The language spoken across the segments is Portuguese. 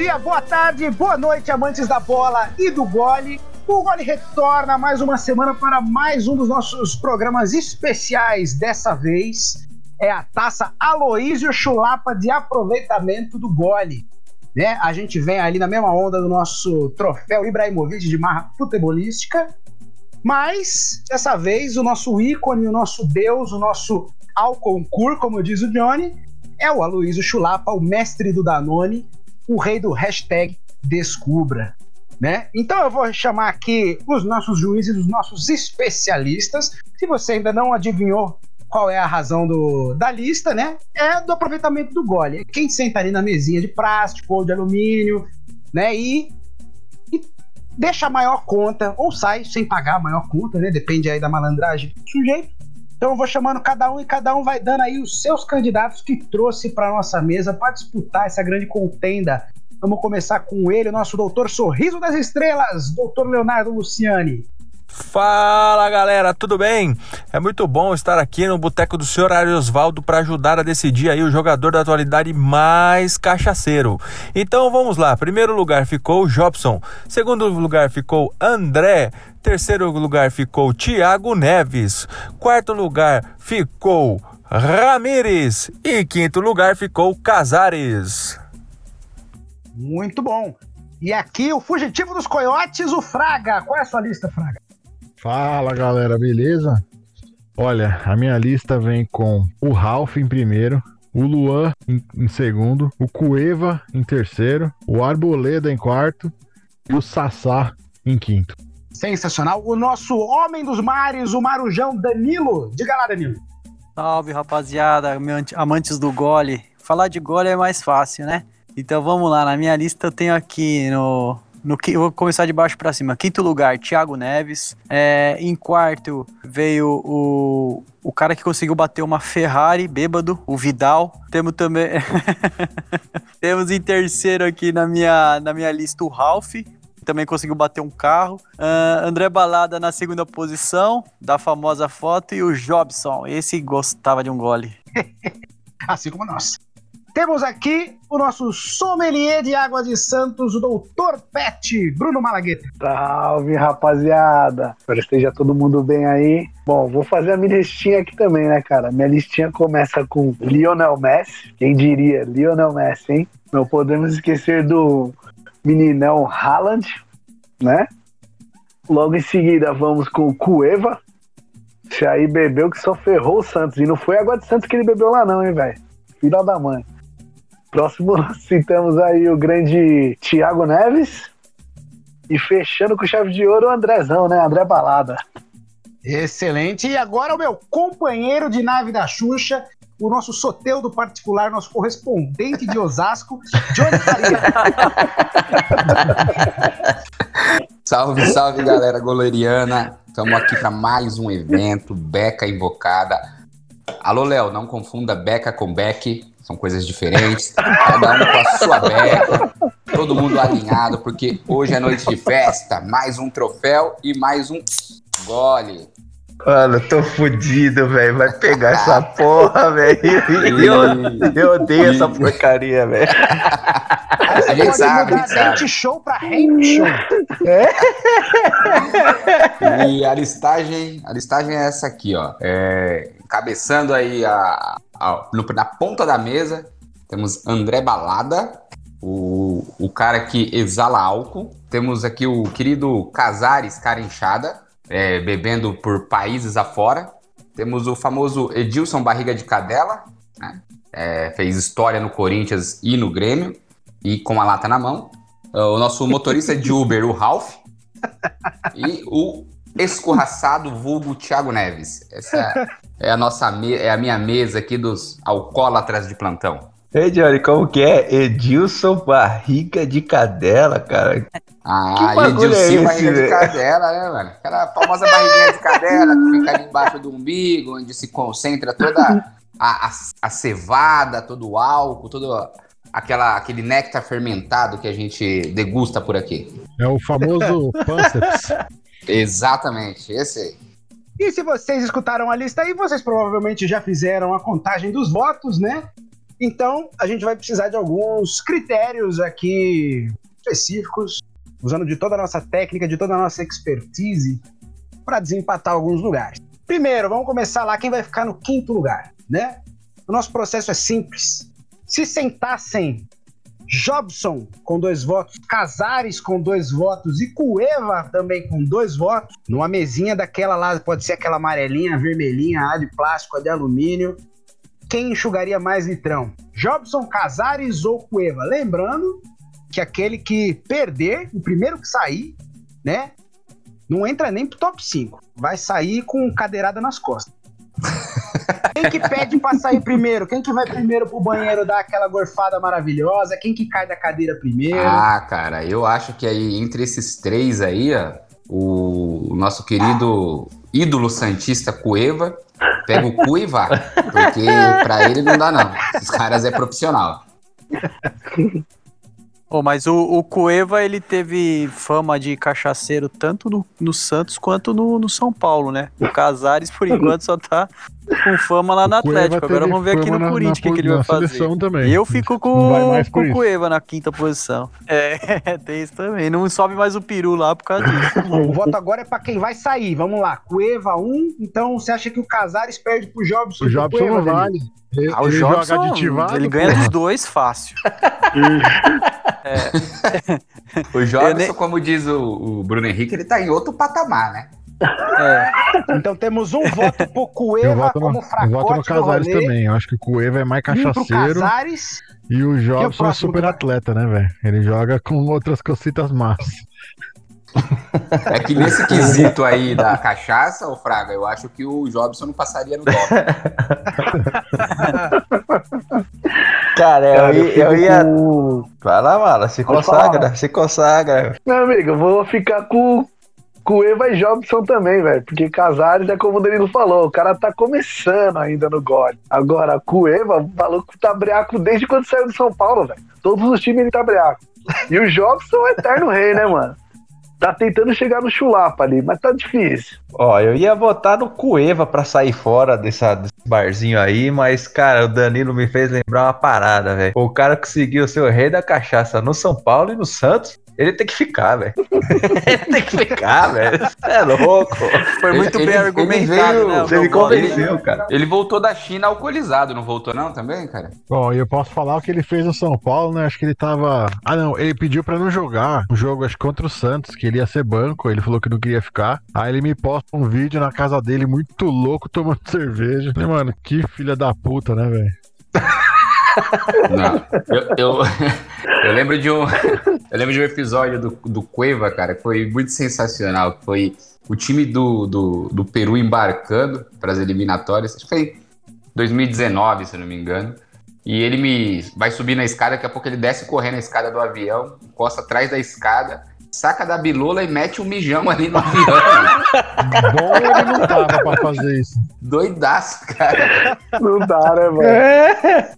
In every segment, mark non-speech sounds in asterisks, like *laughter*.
Dia, boa tarde, boa noite, amantes da bola e do gole. O Gole retorna mais uma semana para mais um dos nossos programas especiais. Dessa vez é a taça Aloísio Chulapa de aproveitamento do gole. Né? A gente vem ali na mesma onda do nosso troféu Ibrahimovic de marra futebolística, mas dessa vez o nosso ícone, o nosso deus, o nosso Alconcur, como diz o Johnny, é o Aloysio Chulapa, o mestre do Danone, o rei do hashtag Descubra. Né? Então eu vou chamar aqui os nossos juízes, os nossos especialistas. Se você ainda não adivinhou qual é a razão do, da lista, né? É do aproveitamento do gole. Quem senta ali na mesinha de plástico ou de alumínio, né? E, e deixa a maior conta, ou sai sem pagar a maior conta, né? Depende aí da malandragem do sujeito. Então eu vou chamando cada um e cada um vai dando aí os seus candidatos que trouxe para nossa mesa para disputar essa grande contenda. Vamos começar com ele, o nosso doutor Sorriso das Estrelas, doutor Leonardo Luciani. Fala galera, tudo bem? É muito bom estar aqui no Boteco do Senhor Ariosvaldo para ajudar a decidir aí o jogador da atualidade mais cachaceiro. Então vamos lá, primeiro lugar ficou Jobson, segundo lugar ficou André, terceiro lugar ficou Thiago Neves, quarto lugar ficou Ramires e quinto lugar ficou Casares. Muito bom. E aqui o fugitivo dos coiotes, o Fraga. Qual é a sua lista, Fraga? Fala galera, beleza? Olha, a minha lista vem com o Ralph em primeiro, o Luan em, em, segundo, o Cueva em terceiro, o Arboleda em quarto e o Sassá em quinto. Sensacional. O nosso homem dos mares, o marujão Danilo. Diga lá, Danilo. Salve, rapaziada, amantes do gole. Falar de gole é mais fácil, né? Então vamos lá, na minha lista eu tenho aqui no no, vou começar de baixo para cima. Quinto lugar, Thiago Neves. É, em quarto veio o, o cara que conseguiu bater uma Ferrari bêbado, o Vidal. Temos também. *laughs* Temos em terceiro aqui na minha, na minha lista o Ralph. Também conseguiu bater um carro. Uh, André Balada na segunda posição, da famosa foto. E o Jobson, esse gostava de um gole. *laughs* assim como nós. Temos aqui o nosso sommelier de água de Santos, o doutor Pet, Bruno Malagueta. Salve, rapaziada. Espero que esteja todo mundo bem aí. Bom, vou fazer a minha listinha aqui também, né, cara? Minha listinha começa com Lionel Messi. Quem diria? Lionel Messi, hein? Não podemos esquecer do meninão Haaland, né? Logo em seguida vamos com Cueva. Se aí bebeu que só ferrou o Santos. E não foi água de Santos que ele bebeu lá não, hein, velho? Filha da mãe. Próximo *laughs* citamos aí o grande Thiago Neves. E fechando com chave de ouro o Andrezão, né? André Balada. Excelente. E agora o meu companheiro de nave da Xuxa, o nosso soteudo particular, nosso correspondente de Osasco, Johnny Faria. *laughs* salve, salve, galera goleiriana. Estamos aqui para mais um evento, Beca Invocada. Alô, Léo, não confunda Beca com Beck são coisas diferentes, cada um com a sua beca, todo mundo alinhado, porque hoje é noite de festa, mais um troféu e mais um gole. Mano, tô fudido, velho. Vai pegar essa porra, velho. Eu, eu odeio essa porcaria, velho. A gente sabe, a gente show pra hand show. É? E a listagem, a listagem é essa aqui, ó. É, cabeçando aí a, na ponta da mesa, temos André Balada, o, o cara que exala álcool. Temos aqui o querido Casares Carinchada, é, bebendo por países afora. Temos o famoso Edilson Barriga de Cadela, né? é, fez história no Corinthians e no Grêmio, e com a lata na mão. O nosso motorista de Uber, o Ralph. *laughs* E o escorraçado vulgo Thiago Neves. Essa é a nossa é a minha mesa aqui dos alcoólatras de plantão. Ei, Johnny, como que é? Edilson Barriga de Cadela, cara. Ah, Edilson é Barriga de Cadela, né, mano? Aquela famosa barriguinha de cadela que fica ali embaixo do umbigo, onde se concentra toda a, a, a cevada, todo o álcool, todo aquela, aquele néctar fermentado que a gente degusta por aqui. É o famoso *laughs* Pânceps. Exatamente, esse aí. E se vocês escutaram a lista aí, vocês provavelmente já fizeram a contagem dos votos, né? Então, a gente vai precisar de alguns critérios aqui específicos, usando de toda a nossa técnica, de toda a nossa expertise, para desempatar alguns lugares. Primeiro, vamos começar lá quem vai ficar no quinto lugar, né? O nosso processo é simples. Se sentassem Jobson com dois votos, Casares com dois votos e Cueva também com dois votos, numa mesinha daquela lá, pode ser aquela amarelinha, vermelhinha, a de plástico, a de alumínio, quem enxugaria mais litrão? Jobson, Casares ou Cueva? Lembrando que aquele que perder, o primeiro que sair, né? Não entra nem pro top 5. Vai sair com cadeirada nas costas. Quem que pede pra sair primeiro? Quem que vai primeiro pro banheiro dar aquela gorfada maravilhosa? Quem que cai da cadeira primeiro? Ah, cara, eu acho que aí entre esses três aí, ó, o nosso querido ídolo santista Cueva pega o cu e vai. Porque pra ele não dá, não. Os caras é profissional. *laughs* Oh, mas o, o Cueva, ele teve fama de cachaceiro tanto no, no Santos quanto no, no São Paulo, né? O Casares, por *laughs* enquanto, só tá com fama lá no Atlético. Agora vamos ver aqui no Corinthians o que, que ele vai fazer. Também. Eu fico com, com o Cueva na quinta posição. É, *laughs* tem isso também. Não sobe mais o peru lá por causa disso. *laughs* o voto agora é pra quem vai sair. Vamos lá. Cueva 1. Um, então você acha que o Casares perde pro Jobson? O Jobson não vale. Ele, ah, o ele Jobson, joga aditivado, ele ganha dos dois fácil. *laughs* é. O Jobson, nem... como diz o, o, Bruno Henrique, ele tá em outro patamar, né? É. Então temos um voto pro Cueva eu como fracote Eu voto no Casares também. Eu acho que o Cueva é mais cachaceiro. Casares, e o Jobson é, super atleta, né, velho? Ele joga com outras cositas massas. É que nesse quesito aí da cachaça, o Fraga, eu acho que o Jobson não passaria no top. *laughs* Cara, eu, eu, eu ia. Vai lá, mala, se consagra, se consagra. Meu amigo, eu vou ficar com com Eva e Jobson também, velho. Porque Casares é como o Danilo falou, o cara tá começando ainda no gole. Agora, com Eva, o maluco tá breaco desde quando saiu do São Paulo, velho. Todos os times ele tá breaco. E o Jobson é o eterno rei, né, mano? tá tentando chegar no chulapa ali, mas tá difícil. Ó, eu ia votar no Cueva pra sair fora dessa, desse barzinho aí, mas, cara, o Danilo me fez lembrar uma parada, velho. O cara conseguiu ser o rei da cachaça no São Paulo e no Santos. Ele tem que ficar, velho. *laughs* ele tem que ficar, velho. É louco. Foi muito ele, bem ele, argumentado, ele veio, né? Você me convenceu, cara. Ele voltou da China alcoolizado, não voltou não também, cara? Bom, eu posso falar o que ele fez no São Paulo, né? Acho que ele tava... Ah, não. Ele pediu pra não jogar um jogo, acho contra o Santos, que ele ia ser banco. Ele falou que não queria ficar. Aí ele me posta um vídeo na casa dele, muito louco, tomando *laughs* cerveja. Falei, mano, que filha da puta, né, velho? *laughs* Não, eu, eu, eu, lembro de um, *laughs* eu lembro de um episódio do, do Cueva, cara, que foi muito sensacional. Foi o time do, do, do Peru embarcando para as eliminatórias. Acho que foi 2019, se não me engano. E ele me vai subir na escada, daqui a pouco ele desce correndo a escada do avião, encosta atrás da escada saca da bilola e mete um mijão ali no avião. Bom ele não tava pra fazer isso. Doidaço, cara. Não dá, né, mano? É.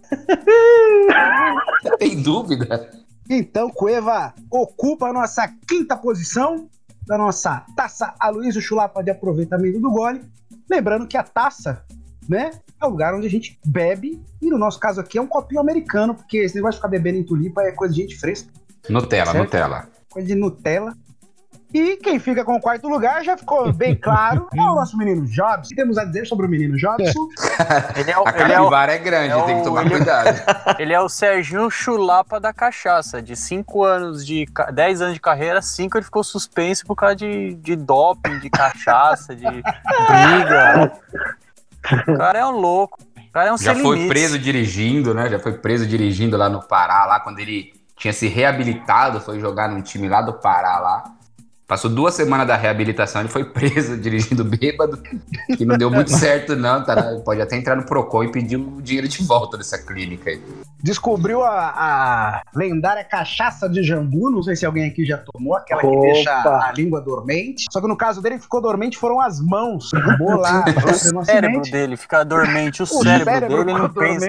Tem dúvida? Então, Cueva ocupa a nossa quinta posição da nossa taça Aloysio Chulapa de aproveitamento do gole. Lembrando que a taça, né, é o lugar onde a gente bebe, e no nosso caso aqui é um copinho americano, porque esse negócio de ficar bebendo em tulipa é coisa de gente fresca. Nutella, certo? Nutella coisa de Nutella. E quem fica com o quarto lugar já ficou bem claro, *laughs* é o nosso menino Jobs. O que temos a dizer sobre o menino Jobson? ele é o, a capivara é, o, é grande, é tem que tomar ele, cuidado. *laughs* Ele é o Serginho Chulapa da cachaça. De 5 anos, de 10 anos de carreira, 5 ele ficou suspenso por causa de, de doping, de cachaça, de briga. O cara é um louco. O cara é um Já foi preso dirigindo, né? Já foi preso dirigindo lá no Pará, lá quando ele tinha se reabilitado, foi jogar num time lá do Pará lá. Passou duas semanas da reabilitação, ele foi *laughs* preso dirigindo bêbado, que não deu muito *laughs* certo, não. Tá, pode até entrar no Procon e pedir o dinheiro de volta dessa clínica aí. Descobriu a, a lendária cachaça de jambu, não sei se alguém aqui já tomou, aquela que Opa. deixa a língua dormente. Só que no caso dele, ficou dormente foram as mãos. Tomou lá. *laughs* o cérebro dele fica dormente, o, o cérebro, cérebro, dele não pensa.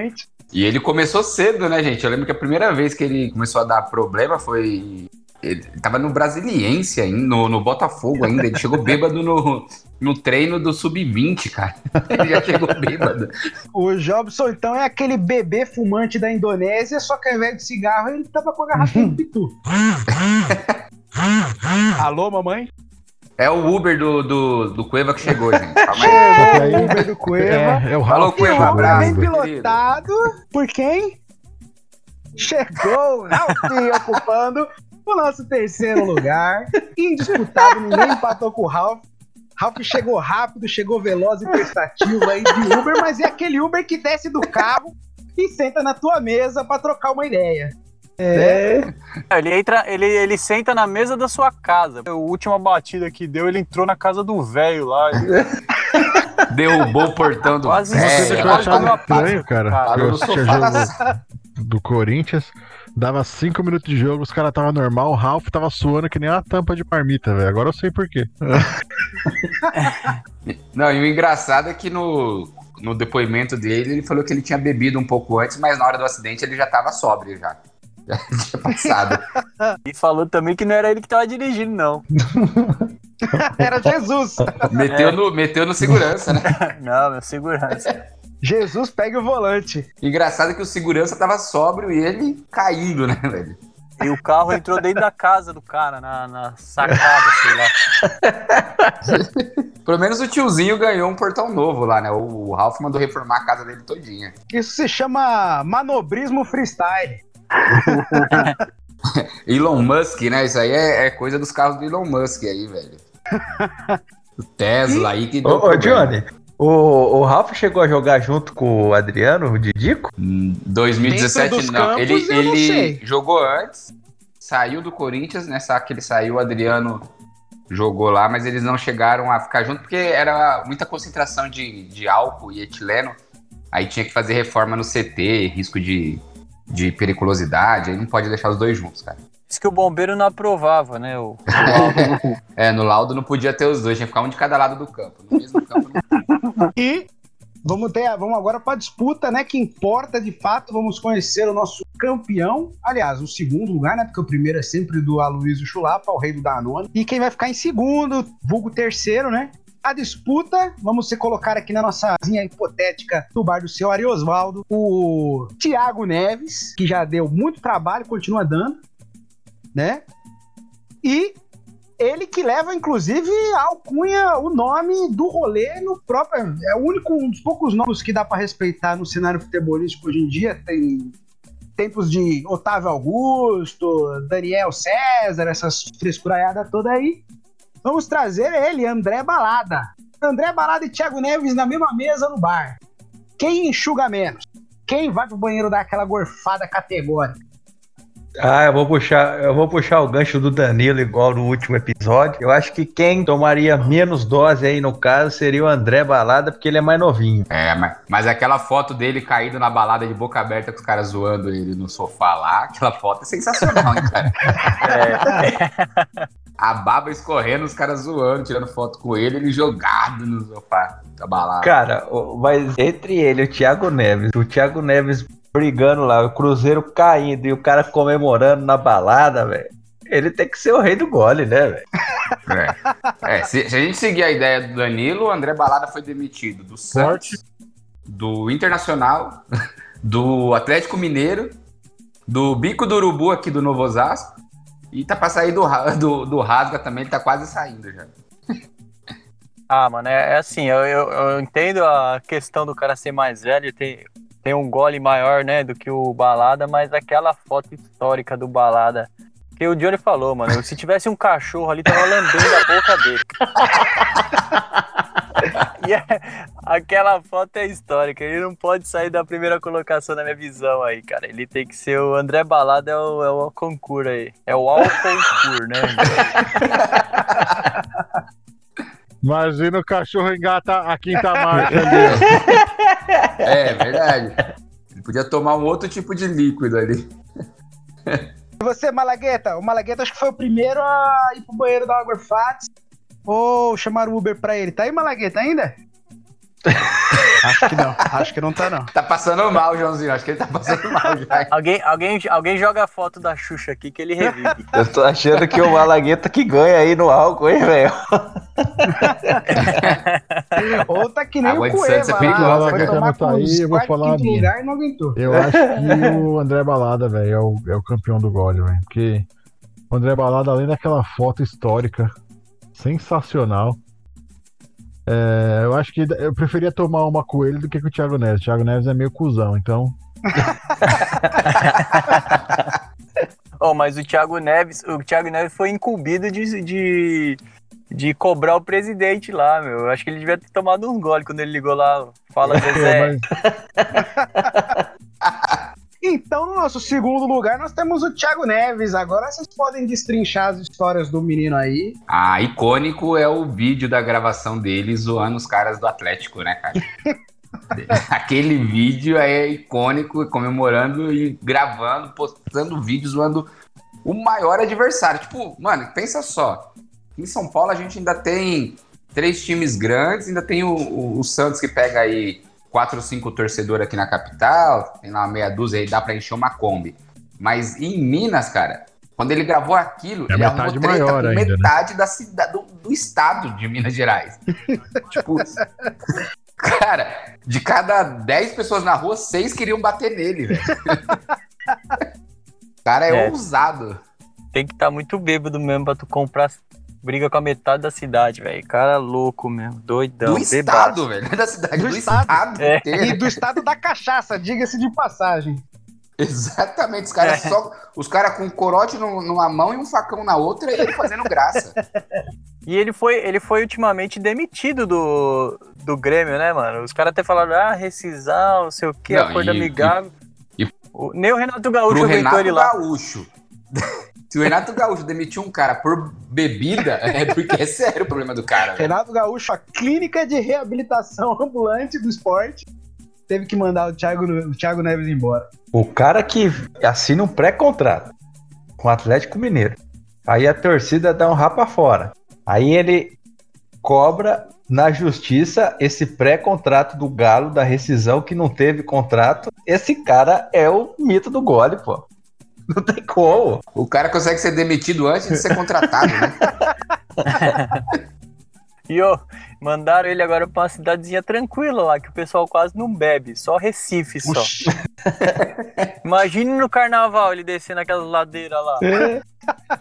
E ele começou cedo, né, gente? Eu lembro que a primeira vez que ele começou a dar problema foi. Ele tava no Brasiliense ainda, no, no Botafogo ainda. Ele chegou bêbado no, no treino do Sub-20, cara. *laughs* Ele já chegou bêbado. O Jobson, então, é aquele bebê fumante da Indonésia, só que ao invés de cigarro, ele tava com a garrafinha de pitu. *laughs* Alô, mamãe? É o Uber do, do, do Cueva que chegou, gente. *laughs* Calma aí. Aí- o Uber do Cueva. É, é o Falou, Ralph. O Cueva, Uber abraço, bem pilotado por quem? Chegou o Ralph ocupando o nosso terceiro lugar. Indisputável, ninguém empatou com o Ralph. Ralph chegou rápido, chegou veloz e prestativo aí de Uber, mas é aquele Uber que desce do carro e senta na tua mesa pra trocar uma ideia. É. Ele entra, ele, ele senta na mesa da sua casa. A última batida que deu, ele entrou na casa do velho lá. Ele *laughs* Derrubou o portão do Quase É, velho. quase estranho, cara. Que eu assistia jogo do Corinthians, dava 5 minutos de jogo, os caras tava normal, o Ralph tava suando que nem uma tampa de marmita, velho. Agora eu sei por quê. *laughs* Não, e o engraçado é que no, no depoimento dele, ele falou que ele tinha bebido um pouco antes, mas na hora do acidente ele já tava sóbrio já. *laughs* Tinha passado. E falou também que não era ele que tava dirigindo, não. *laughs* Era Jesus. Meteu, no, meteu no segurança, né? *laughs* Não, meu segurança. Jesus pega o volante. Engraçado é que o segurança tava sóbrio e ele caindo, né, velho? E o carro entrou dentro da casa do cara, na, na sacada, sei lá. Pelo menos o tiozinho ganhou um portão novo lá, né? O, o Ralph mandou reformar a casa dele todinha. Isso se chama manobrismo freestyle. *laughs* Elon Musk, né? Isso aí é, é coisa dos carros do Elon Musk aí, velho. O Tesla aí que deu Ô. Johnny, o, o Ralph chegou a jogar junto com o Adriano, o Didico? Hum, 2017 Dentro dos não. campos, ele não ele sei. jogou antes, saiu do Corinthians, nessa que ele saiu, o Adriano jogou lá, mas eles não chegaram a ficar junto porque era muita concentração de, de álcool e etileno. Aí tinha que fazer reforma no CT, risco de, de periculosidade, aí não pode deixar os dois juntos, cara. Diz que o bombeiro não aprovava, né? O, o laudo. *laughs* É, no laudo não podia ter os dois, tinha que ficar um de cada lado do campo. No mesmo campo não E vamos ter, vamos agora para a disputa, né? Que importa de fato. Vamos conhecer o nosso campeão. Aliás, o segundo lugar, né? Porque o primeiro é sempre do Aloysio Chulapa, o rei do Danone. E quem vai ficar em segundo, vulgo terceiro, né? A disputa, vamos se colocar aqui na nossa linha hipotética do bar do seu Ari Osvaldo, o Thiago Neves, que já deu muito trabalho, continua dando, né? E ele que leva, inclusive, a alcunha, o nome do rolê no próprio. É o único, um dos poucos nomes que dá para respeitar no cenário futebolístico hoje em dia. Tem tempos de Otávio Augusto, Daniel César, essas frescuraiadas toda aí. Vamos trazer ele, André Balada. André Balada e Thiago Neves na mesma mesa no bar. Quem enxuga menos? Quem vai pro banheiro dar aquela gorfada categórica? Ah, eu vou puxar, eu vou puxar o gancho do Danilo igual no último episódio. Eu acho que quem tomaria menos dose aí no caso seria o André Balada, porque ele é mais novinho. É, mas, mas aquela foto dele caído na balada de boca aberta com os caras zoando ele no sofá lá, aquela foto é sensacional, hein, cara? A baba escorrendo, os caras zoando, tirando foto com ele, ele jogado no sofá da balada. Cara, mas entre ele e o Thiago Neves, o Thiago Neves brigando lá, o Cruzeiro caindo e o cara comemorando na balada, velho. Ele tem que ser o rei do gole, né, velho? É, É, se, se a gente seguir a ideia do Danilo, o André Balada foi demitido do Santos, do Internacional, do Atlético Mineiro, do Bico do Urubu aqui do Novo Osasco, e tá pra sair do, do, do Rasga também, ele tá quase saindo já. Ah, mano, é, é assim, eu, eu, eu entendo a questão do cara ser mais velho, tem, tem um gole maior, né, do que o Balada, mas aquela foto histórica do Balada, que o Johnny falou, mano, se tivesse um cachorro ali, tava lambendo a boca dele. *laughs* E é- aquela foto é histórica, ele não pode sair da primeira colocação na minha visão aí, cara. Ele tem que ser o André Balada, é o, é o concurso aí. É o Alconcur, né? *laughs* Imagina o cachorro engata a quinta marcha ali. É, verdade. Ele podia tomar um outro tipo de líquido ali. E você, Malagueta? O Malagueta acho que foi o primeiro a ir pro banheiro da Água Fats. Ou chamar o Uber pra ele. Tá aí, Malagueta, ainda? Acho que não, acho que não tá não. Tá passando mal, Joãozinho. Acho que ele tá passando mal já. Alguém, alguém, alguém joga a foto da Xuxa aqui que ele revive. *laughs* Eu tô achando que o Malagueta que ganha aí no álcool, hein, velho? *laughs* Ou tá que nem Água o Cueva é lá, foi tomar Tá com aí, eu vou falar a lugar e não aguentou. Eu acho que o André Balada, velho, é o, é o campeão do gole, velho. Porque o André Balada, além daquela foto histórica sensacional, é, eu acho que eu preferia tomar uma com ele do que com o Thiago Neves. O Thiago Neves é meio cuzão, então. *laughs* Oh, mas o Thiago Neves, o Thiago Neves foi incumbido de, de, de cobrar o presidente lá, meu. Eu acho que ele devia ter tomado um gole quando ele ligou lá. Fala, *laughs* Zezé. mas *laughs* Então, no nosso segundo lugar, nós temos o Thiago Neves. Agora vocês podem destrinchar as histórias do menino aí. Ah, icônico é o vídeo da gravação dele zoando os caras do Atlético, né, cara? *laughs* Aquele vídeo é icônico, comemorando e gravando, postando vídeo zoando o maior adversário. Tipo, mano, pensa só. Em São Paulo a gente ainda tem três times grandes, ainda tem o, o- o Santos que pega aí quatro ou cinco torcedores aqui na capital, tem lá uma meia dúzia aí, dá pra encher uma Kombi. Mas em Minas, cara, quando ele gravou aquilo, É ele metade arrumou treta maior com ainda, né? metade da cidade, do, do estado de Minas Gerais. *laughs* tipo, cara, de cada 10 pessoas na rua, seis queriam bater nele, velho. O *laughs* cara é, É. ousado. Tem que estar muito bêbado mesmo pra tu comprar briga com a metade da cidade, velho. Cara louco mesmo, doidão, do bebaço. estado, velho. Não *laughs* é da cidade, Do do, estado. estado, É. E do estado da cachaça, diga-se de passagem. Exatamente, os caras É. só. Os caras com um corote no- numa mão e um facão na outra e ele fazendo graça. *laughs* E ele foi, ele foi ultimamente demitido do, do Grêmio, né, mano? Os caras até falaram, ah, rescisão, não sei o que, Não, acordo e- amigável. e- O- nem o Renato Gaúcho aguentou Renato ele lá. Gaúcho. Se o Renato Gaúcho demitiu um cara por bebida, *laughs* é porque é sério o problema do cara. velho. Renato Gaúcho, a clínica de reabilitação *laughs* ambulante do esporte, teve que mandar o Thiago, o Thiago Neves embora. O cara que assina um pré-contrato com o Atlético Mineiro. Aí a torcida dá um rapa fora. Aí ele cobra na justiça esse pré-contrato do Galo da rescisão que não teve contrato. Esse cara é o mito do gole, pô. Não tem como. O cara consegue ser demitido antes de ser contratado, né? *laughs* E ô, mandaram ele agora pra uma cidadezinha tranquila lá, que o pessoal quase não bebe, só Recife só. *laughs* Imagine no carnaval ele descendo aquelas ladeiras lá.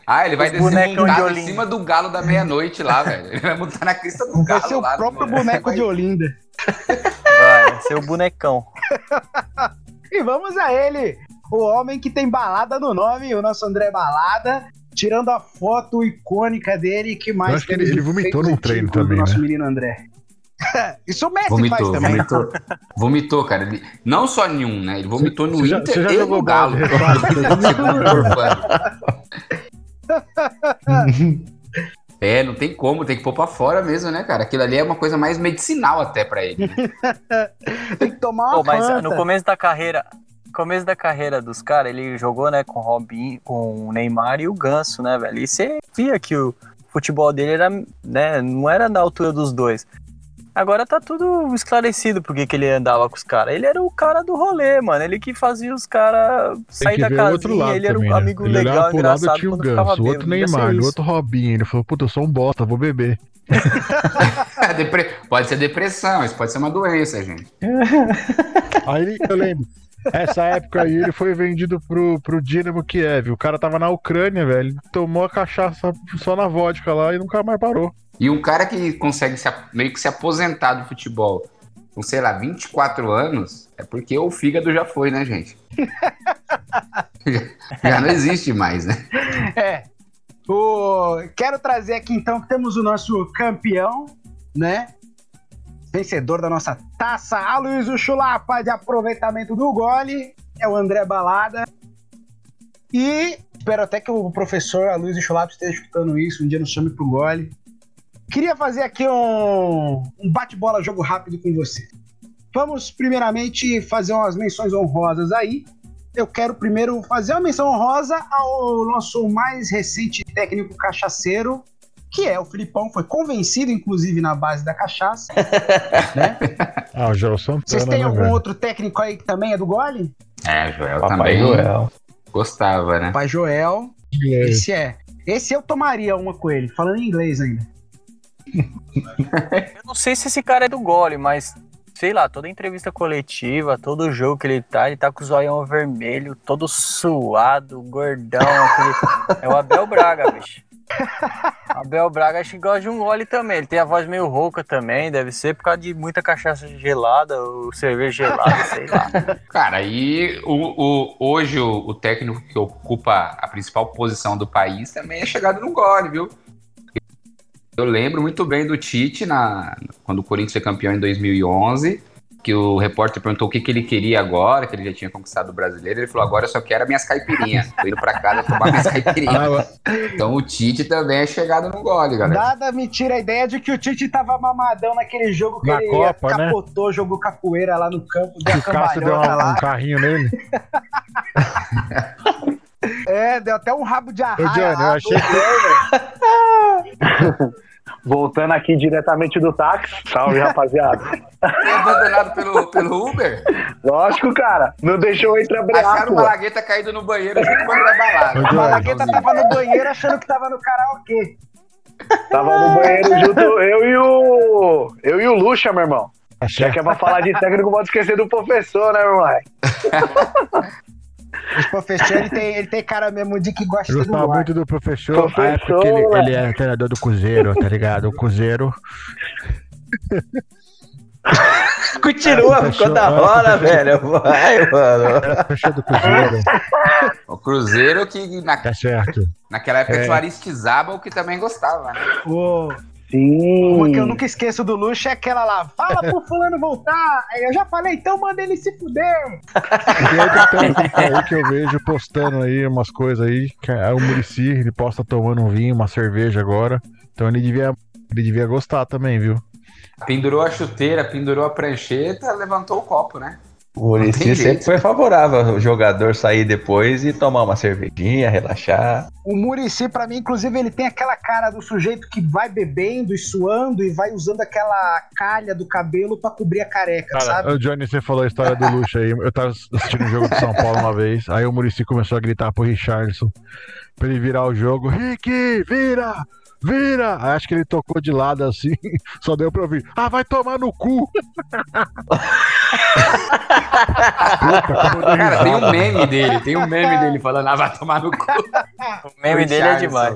Ah, ele vai Os descer em cima do galo da meia-noite lá, velho. Ele vai montar na crista do Vai galo ser o lá. próprio boneco vai- de Olinda. Vai, vai ser o bonecão. *laughs* E vamos a ele, o homem que tem balada no nome, o nosso André Balada, tirando a foto icônica dele que mais Eu acho que ele- ele vomitou feito num treino também, nosso né? menino André. *laughs* Isso o Messi Vomitou, faz também. vomitou. Vomitou, cara. Ele- não só em um, né? Ele vomitou no você já- Inter você já e jogou no Galo. *laughs* É, não tem como, tem que pôr pra fora mesmo, né, cara? Aquilo ali é uma coisa mais medicinal até pra ele. né? *laughs* Tem que tomar uma Pô, mas no começo da carreira, começo da carreira dos caras, ele jogou, né, com o Robinho, com o Neymar e o Ganso, né, velho? E você via que o futebol dele era, né, não era na altura dos dois. Agora tá tudo esclarecido porque que ele andava com os caras. Ele era o cara do rolê, mano. Ele que fazia os caras sair da casinha. lado ele era também, um né? amigo Ele olhava legal, pro lado, engraçado tinha o Ganso, o outro Neymar, o outro Robinho. Ele falou, puta, eu sou um bosta, vou beber. *laughs* Depre- Pode ser depressão, isso pode ser uma doença, gente. *laughs* Aí ele- eu lembro. Essa época aí ele foi vendido pro, pro Dinamo Kiev. O cara tava na Ucrânia, velho. Tomou a cachaça só na vodka lá e nunca mais parou. E um cara que consegue se meio que se aposentar do futebol com, sei lá, 24 anos, é porque o fígado já foi, né, gente? *laughs* já não existe mais, né? É. O... Quero trazer aqui então que temos o nosso campeão, né? Vencedor da nossa taça, Aloysio Chulapa de aproveitamento do gole, é o André Balada. E espero até que o professor Aloysio Chulapa esteja escutando isso, um dia nos chame pro gole. Queria fazer aqui um, um bate-bola jogo rápido com você. Vamos primeiramente fazer umas menções honrosas aí. Eu quero primeiro fazer uma menção honrosa ao nosso mais recente técnico cachaceiro, que é o Filipão, foi convencido inclusive na base da cachaça, *laughs* né? Ah, o Joel Santana, Vocês têm né, algum velho? outro técnico aí que também é do gole? É, Joel Papai também Joel. gostava, né? Pai Joel. É. Esse é. Esse eu tomaria uma com ele, falando em inglês ainda. *laughs* Eu não sei se esse cara é do gole, mas sei lá, toda entrevista coletiva, todo jogo que ele tá, ele tá com o zoião vermelho, todo suado, gordão, aquele... *laughs* É o Abel Braga, bicho. Abel Braga acho que gosta de um gole também. Ele tem a voz meio rouca também, deve ser por causa de muita cachaça gelada, ou cerveja gelada, *laughs* sei lá. Cara, e o, o- hoje o, o técnico que ocupa a principal posição do país também é chegado no gole, viu? Eu lembro muito bem do Tite na, quando o Corinthians foi campeão em 2011, que o repórter perguntou o que, que ele queria agora, que ele já tinha conquistado o brasileiro. Ele falou: agora eu só quero minhas caipirinhas. Tô indo pra casa tomar minhas caipirinhas. Ah, Então o Tite também é chegado no gole, galera. Nada me tira a ideia de que o Tite tava mamadão naquele jogo que Na ele Copa, né? capotou, jogou capoeira lá no campo, deu o a Cássio deu uma- um lá. carrinho nele. *laughs* É, deu até um rabo de Ô, arraia Johnny, eu achei que *laughs* Voltando aqui diretamente do táxi. Salve, *laughs* rapaziada. Foi abandonado pelo, pelo Uber. Lógico, cara. Não deixou eu entrar Acharam o breaco. Malagueta caído no banheiro junto com o André Balada. A Johnny, Malagueta tava no banheiro achando que tava no karaokê. Tava no banheiro junto eu e o. Eu e o Lucha, meu irmão. achei Já que é pra falar de técnico, pode esquecer do professor, né, meu moleque? *laughs* Esse professor, ele tem, ele tem cara mesmo de que gosta gostava luar. muito do professor, Professor, a época que ele, ele era treinador do Cruzeiro, tá ligado? O Cruzeiro. *laughs* Continua, ficou da fechou. hora, velho. Vai, mano. Professor do Cruzeiro, O Cruzeiro que na, tá certo. naquela época É. tinha o Aristizábal que também gostava, né? Sim. Uma que eu nunca esqueço do luxo é aquela lá. Fala pro fulano voltar. Aí eu já falei, então manda ele se fuder. Tem outro técnico aí que eu vejo postando aí umas coisas aí, que é o Murici, ele posta tomando um vinho, uma cerveja agora. Então ele devia, ele devia gostar também, viu? Pendurou a chuteira, pendurou a prancheta, levantou o copo, né? O Muricy tem sempre foi favorável ao jogador sair depois e tomar uma cervejinha, relaxar. O Murici, pra mim, inclusive, ele tem aquela cara do sujeito que vai bebendo e suando e vai usando aquela calha do cabelo pra cobrir a careca, sabe? Ô, Johnny, você falou a história do luxo aí. Eu tava assistindo o jogo do São Paulo uma vez. Aí o Murici começou a gritar pro Richardson pra ele virar o jogo. Rick, vira! Vira! Aí acho que ele tocou de lado assim, *laughs* só deu pra ouvir. Ah, vai tomar no cu! Puta, Cara, tem um meme dele, tem um meme dele falando, ah, vai tomar no cu. *laughs* O meme dele é demais.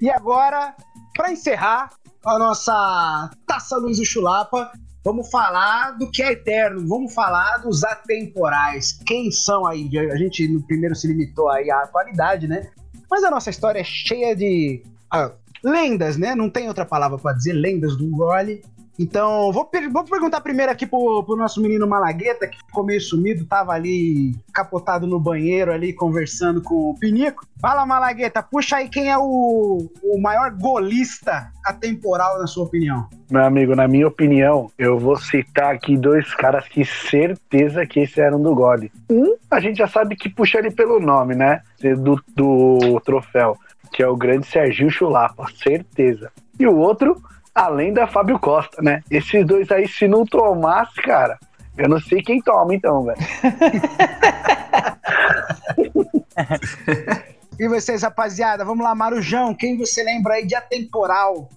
E agora, pra encerrar a nossa Taça Luiz do Chulapa, vamos falar do que é eterno, vamos falar dos atemporais. Quem são aí? A gente no primeiro se limitou aí à atualidade, né? Mas a nossa história é cheia de ah, lendas, né? Não tem outra palavra pra dizer, lendas do gole. Então, vou, per- vou perguntar primeiro aqui pro, pro nosso menino Malagueta, que ficou meio sumido, tava ali capotado no banheiro, ali conversando com o Pinico. Fala, Malagueta, puxa aí quem é o, o maior golista atemporal, na sua opinião. Meu amigo, na minha opinião, eu vou citar aqui dois caras que certeza que esse eram do Gole. Um, a gente já sabe que puxa ele pelo nome, né? Do, do troféu, que é o grande Serginho Chulapa, certeza. E o outro, além da Fábio Costa, né? Esses dois aí, se não tomasse, cara, eu não sei quem toma então, velho. *laughs* E vocês, rapaziada, vamos lá, Marujão, quem você lembra aí de atemporal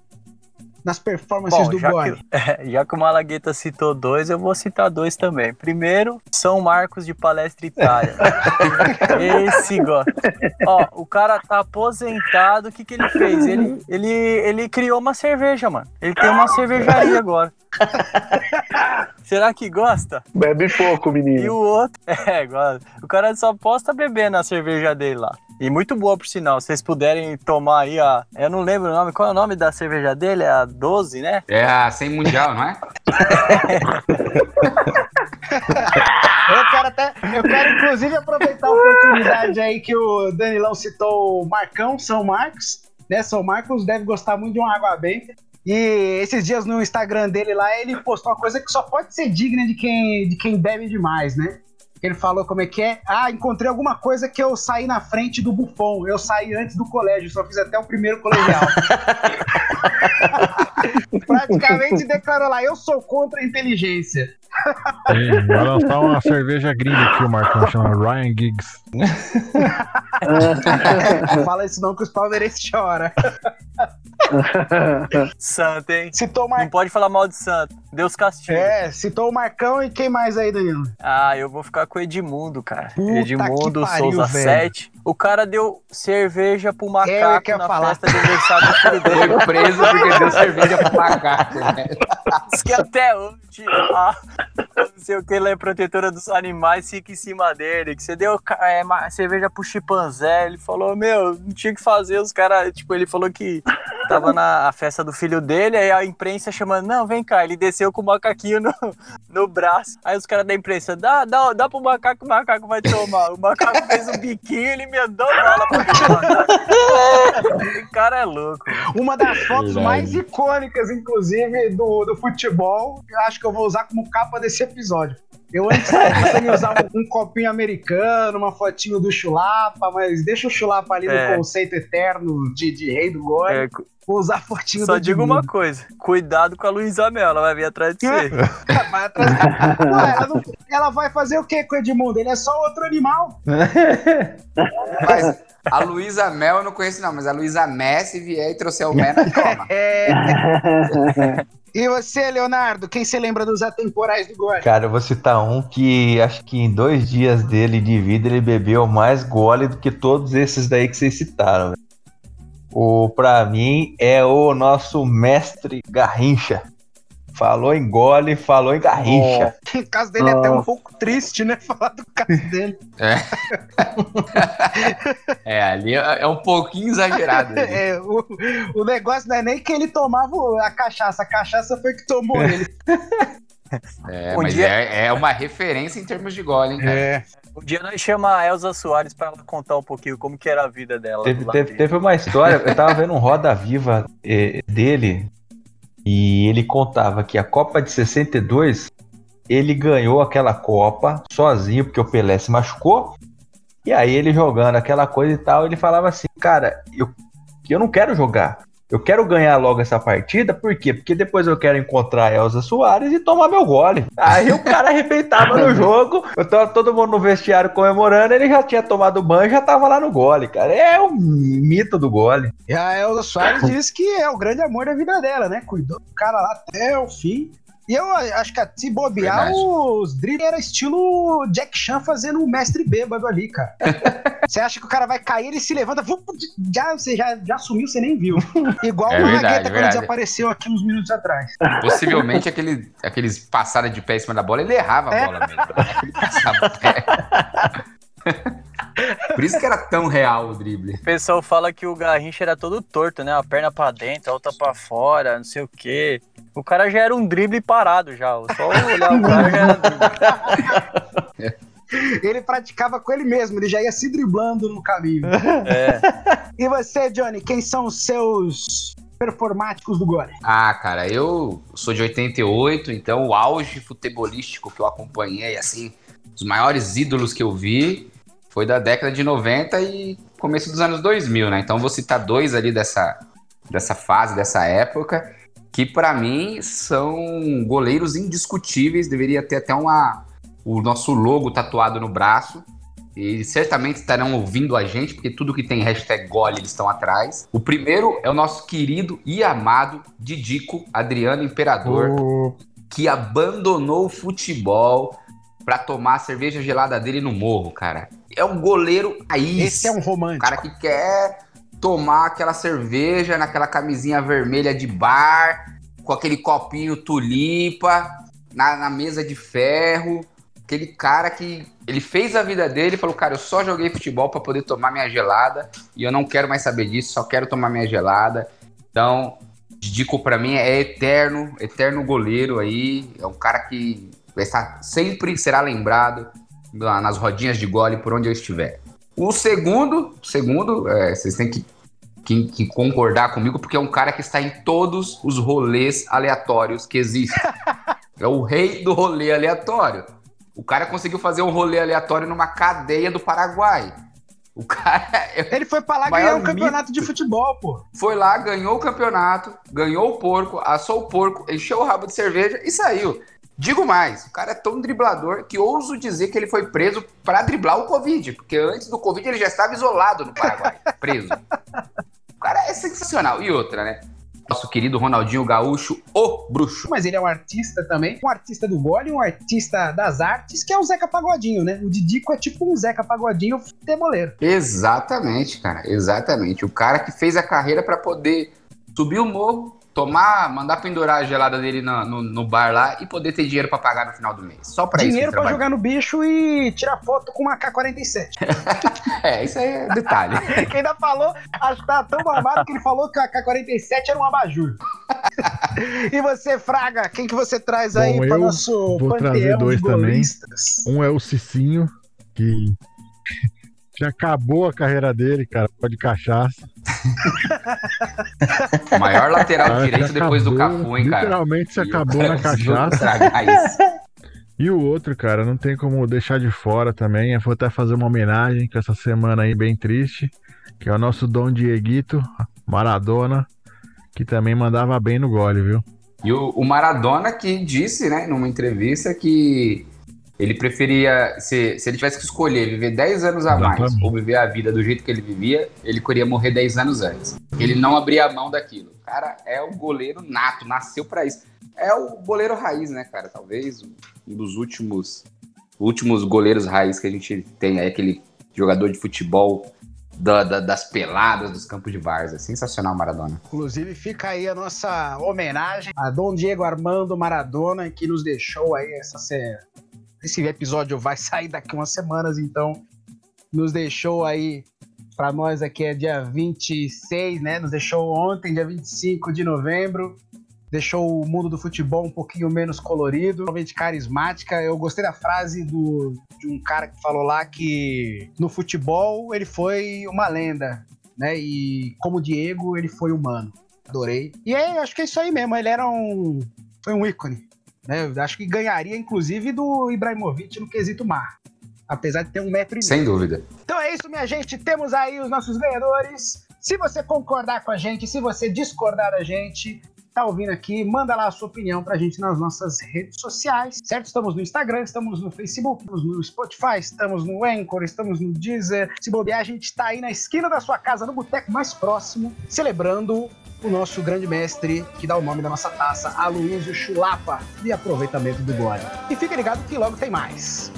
nas performances Bom, do já gole? que, *laughs* já que o Malagueta citou dois, eu vou citar dois também. Primeiro, São Marcos de Palestra Itália. *laughs* Esse gosta. Ó, o cara tá aposentado, o que que ele fez? Ele, ele, ele criou uma cerveja, mano. Ele tem uma cervejaria agora. Será que gosta? Bebe pouco, E menino. o outro, *laughs* é, gosta. O cara só posta beber na cerveja dele lá. E muito boa, por sinal. Se vocês puderem tomar aí a. Eu não lembro o nome. Qual é o nome da cerveja dele? É a 12, né? É a 100 Mundial, não é? *laughs* Eu quero até, eu quero inclusive aproveitar a oportunidade aí que o Danilão citou o Marcão, São Marcos, né? São Marcos deve gostar muito de uma água benta. E esses dias no Instagram dele lá, ele postou uma coisa que só pode ser digna de quem, de quem bebe demais, né? Ele falou como é que é. Ah, encontrei alguma coisa que eu saí na frente do Buffon. Eu saí antes do colégio, só fiz até o primeiro colegial. *laughs* Praticamente declarou lá, eu sou contra a inteligência. Sim, vai lançar uma cerveja gringa aqui, o Marcão chama Ryan Giggs. *laughs* Fala isso não que os palmeirenses choram. *laughs* Santo, hein? Citou Não pode falar mal de Santo. Deus castiga. É, citou o Marcão e quem mais aí, Danilo? Ah, eu vou ficar com o Edmundo, cara. Puta Edmundo pariu, Souza velho. 7. O cara deu cerveja pro macaco ia na falar. festa de aniversário do filho dele. Foi preso porque deu cerveja pro macaco, né? Diz que até hoje a não sei o que, ele é protetora dos animais, fica em cima dele. Que você deu é, cerveja pro chimpanzé. Ele falou, meu, não tinha que fazer. Os caras, tipo, ele falou que tava na a festa do filho dele, aí a imprensa chamando, não, vem cá. Ele desceu com o macaquinho no, no braço. Aí os caras da imprensa, dá, dá, dá pro macaco, o macaco vai tomar. O macaco *laughs* fez um biquinho, ele emendou bala pra mim. O cara é louco. Uma das *laughs* fotos Verdade. mais icônicas, inclusive, do, do futebol, que eu acho que eu vou usar como capa desse episódio. Eu antes pensando em usar um, copinho americano, uma fotinho do Chulapa, mas deixa o Chulapa ali É. no conceito eterno de, de rei do gole. É, Vou usar a fotinho Só do digo uma coisa: cuidado com a Luísa Mel, ela vai vir atrás de você. *laughs* Vai atrás- Ué, ela, não- ela vai fazer o que com o Edmundo? Ele é só outro animal. *laughs* Mas a Luísa Mel eu não conheço, não, mas a Luísa Messi vier e trouxer o Mel, toma. *laughs* É. E você, Leonardo, quem você lembra dos atemporais do gole? Cara, eu vou citar um que acho que em dois dias dele de vida ele bebeu mais gole do que todos esses daí que vocês citaram. velho. O, pra mim, é o nosso mestre Garrincha. Falou em gole, falou em Garrincha. O caso dele é até um pouco triste, né? *laughs* Falar do caso *laughs* dele. *laughs* É, ali é é um pouquinho exagerado. É, o, o negócio não é nem que ele tomava a cachaça, a cachaça foi que tomou ele. É, Um mas dia- é, é uma referência em termos de gole, hein, cara? É. Um dia nós chamamos a Elza Soares pra ela contar um pouquinho como que era a vida dela. Teve, teve, teve uma história, eu tava vendo um Roda Viva eh, dele e ele contava que a Copa de 62 ele ganhou aquela Copa sozinho porque o Pelé se machucou. E aí ele jogando aquela coisa e tal, ele falava assim, cara, eu, eu não quero jogar. Eu quero ganhar logo essa partida, por quê? Porque depois eu quero encontrar a Elza Soares e tomar meu gole. Aí o cara arrebentava no *laughs* jogo, eu tava todo mundo no vestiário comemorando, ele já tinha tomado banho, já tava lá no gole, cara. É o mito do gole. E a Elza Soares *laughs* disse que é o grande amor da vida dela, né? Cuidou do cara lá até o fim. E eu acho que se bobear, Verdade. os dribles era estilo Jack Chan fazendo um mestre bêbado ali, cara. *laughs* Você acha que o cara vai cair, ele se levanta, já, você já, já sumiu, você nem viu. *laughs* Igual É o verdade, quando verdade. desapareceu aqui uns minutos atrás. Possivelmente aquele, aqueles passadas de pé em cima da bola, ele errava a É. bola mesmo. Ele passava o pé. *laughs* Por isso que era tão real o drible. O pessoal fala que o Garrincha era todo torto, né? A perna pra dentro, a outra pra fora, não sei o quê. O cara já era um drible parado já. Só olhar o cara já era drible. *laughs* Ele praticava com ele mesmo, ele já ia se driblando no caminho. É. E você, Johnny, quem são os seus performáticos do gole? Ah, cara, eu sou de 88, então o auge futebolístico que eu acompanhei, assim, os maiores ídolos que eu vi foi da década de 90 e começo dos anos 2000, né? Então vou citar dois ali dessa, dessa fase, dessa época, que pra mim são goleiros indiscutíveis, deveria ter até uma o nosso logo tatuado no braço. E certamente estarão ouvindo a gente, porque tudo que tem hashtag gole eles estão atrás. O primeiro é o nosso querido e amado Didico Adriano Imperador, que abandonou o futebol pra tomar a cerveja gelada dele no morro, cara. É um goleiro raiz. Esse é um romântico. cara que quer tomar aquela cerveja naquela camisinha vermelha de bar, com aquele copinho tulipa, na, na mesa de ferro. Aquele cara que ele fez a vida dele falou: Cara, eu só joguei futebol pra poder tomar minha gelada e eu não quero mais saber disso, só quero tomar minha gelada. Então, Dico pra mim é eterno, eterno goleiro aí. É um cara que vai estar sempre será lembrado na- nas rodinhas de gole por onde eu estiver. O segundo, segundo, é, vocês têm que, que- que concordar comigo, porque é um cara que está em todos os rolês aleatórios que existem. *laughs* é o rei do rolê aleatório. O cara conseguiu fazer um rolê aleatório numa cadeia do Paraguai. O cara *laughs* Ele foi pra lá ganhar um campeonato mito. de futebol, pô. foi lá, ganhou o campeonato, ganhou o porco, assou o porco, encheu o rabo de cerveja e saiu. Digo mais, o cara é tão driblador que ouso dizer que ele foi preso pra driblar o Covid, porque antes do Covid ele já estava isolado no Paraguai, *laughs* preso. O cara é sensacional. E outra, né? Nosso querido Ronaldinho Gaúcho, o bruxo. Mas ele é um artista também, um artista do gole, um artista das artes, que é o Zeca Pagodinho, né? O Didico é tipo um Zeca Pagodinho demoleiro. Exatamente, cara, exatamente. O cara que fez a carreira pra poder subir o morro, tomar, mandar pendurar a gelada dele no, no, no bar lá e poder ter dinheiro pra pagar no final do mês. Só pra isso. Dinheiro trabalha. jogar no bicho e tirar foto com uma K-47. *laughs* É, isso aí é detalhe. *laughs* Quem ainda falou, acho que tá tão mamado que ele falou que a K-47 era um abajur. *laughs* e você, Fraga, quem que você traz aí para eu nosso vou trazer dois também. Um é o Cicinho, que já acabou a carreira dele, cara, pode cachaça. *laughs* Maior lateral Cara, direito depois do acabou, Cafu, hein, cara. Literalmente se acabou na cachaça. E o outro, cara, não tem como deixar de fora também. Eu vou até fazer uma homenagem com essa semana aí bem triste, que é o nosso Dom Dieguito, Maradona, que também mandava bem no gole, viu? E o, o Maradona que disse, né, numa entrevista que ele preferia, se, se ele tivesse que escolher viver 10 anos a mais Exatamente. ou viver a vida do jeito que ele vivia, ele queria morrer 10 anos antes. Ele não abria a mão daquilo. O cara é o goleiro nato, nasceu pra isso. É o goleiro raiz, né, cara? Talvez um dos últimos últimos goleiros raiz que a gente tem aí, aquele jogador de futebol da- da- das peladas, dos campos de várzea. Sensacional, Maradona. Inclusive, fica aí a nossa homenagem a Dom Diego Armando Maradona, que nos deixou aí essa Esse episódio vai *laughs* sair daqui umas semanas, então nos deixou aí para nós aqui é dia 26, né? Nos deixou ontem, dia 25 de novembro. Deixou o mundo do futebol um pouquinho menos colorido, realmente carismática. Eu gostei da frase do, de um cara que falou lá que no futebol ele foi uma lenda, né? E como Diego, ele foi humano. Adorei. E é, acho que é isso aí mesmo. Ele era um. Foi um ícone. Né? Eu acho que ganharia, inclusive, do Ibrahimovic no quesito mar. Apesar de ter um metro e meio. Sem dúvida. Então é isso, minha gente. Temos aí os nossos ganhadores. Se você concordar com a gente, se você discordar da gente, tá ouvindo aqui, manda lá a sua opinião pra gente nas nossas redes sociais, certo? Estamos no Instagram, estamos no Facebook, estamos no Spotify, estamos no Anchor, estamos no Deezer. Se bobear, a gente tá aí na esquina da sua casa, no boteco mais próximo, celebrando o nosso grande mestre, que dá o nome da nossa taça, Aloysio Chulapa, de aproveitamento do gole. E fica ligado que logo tem mais.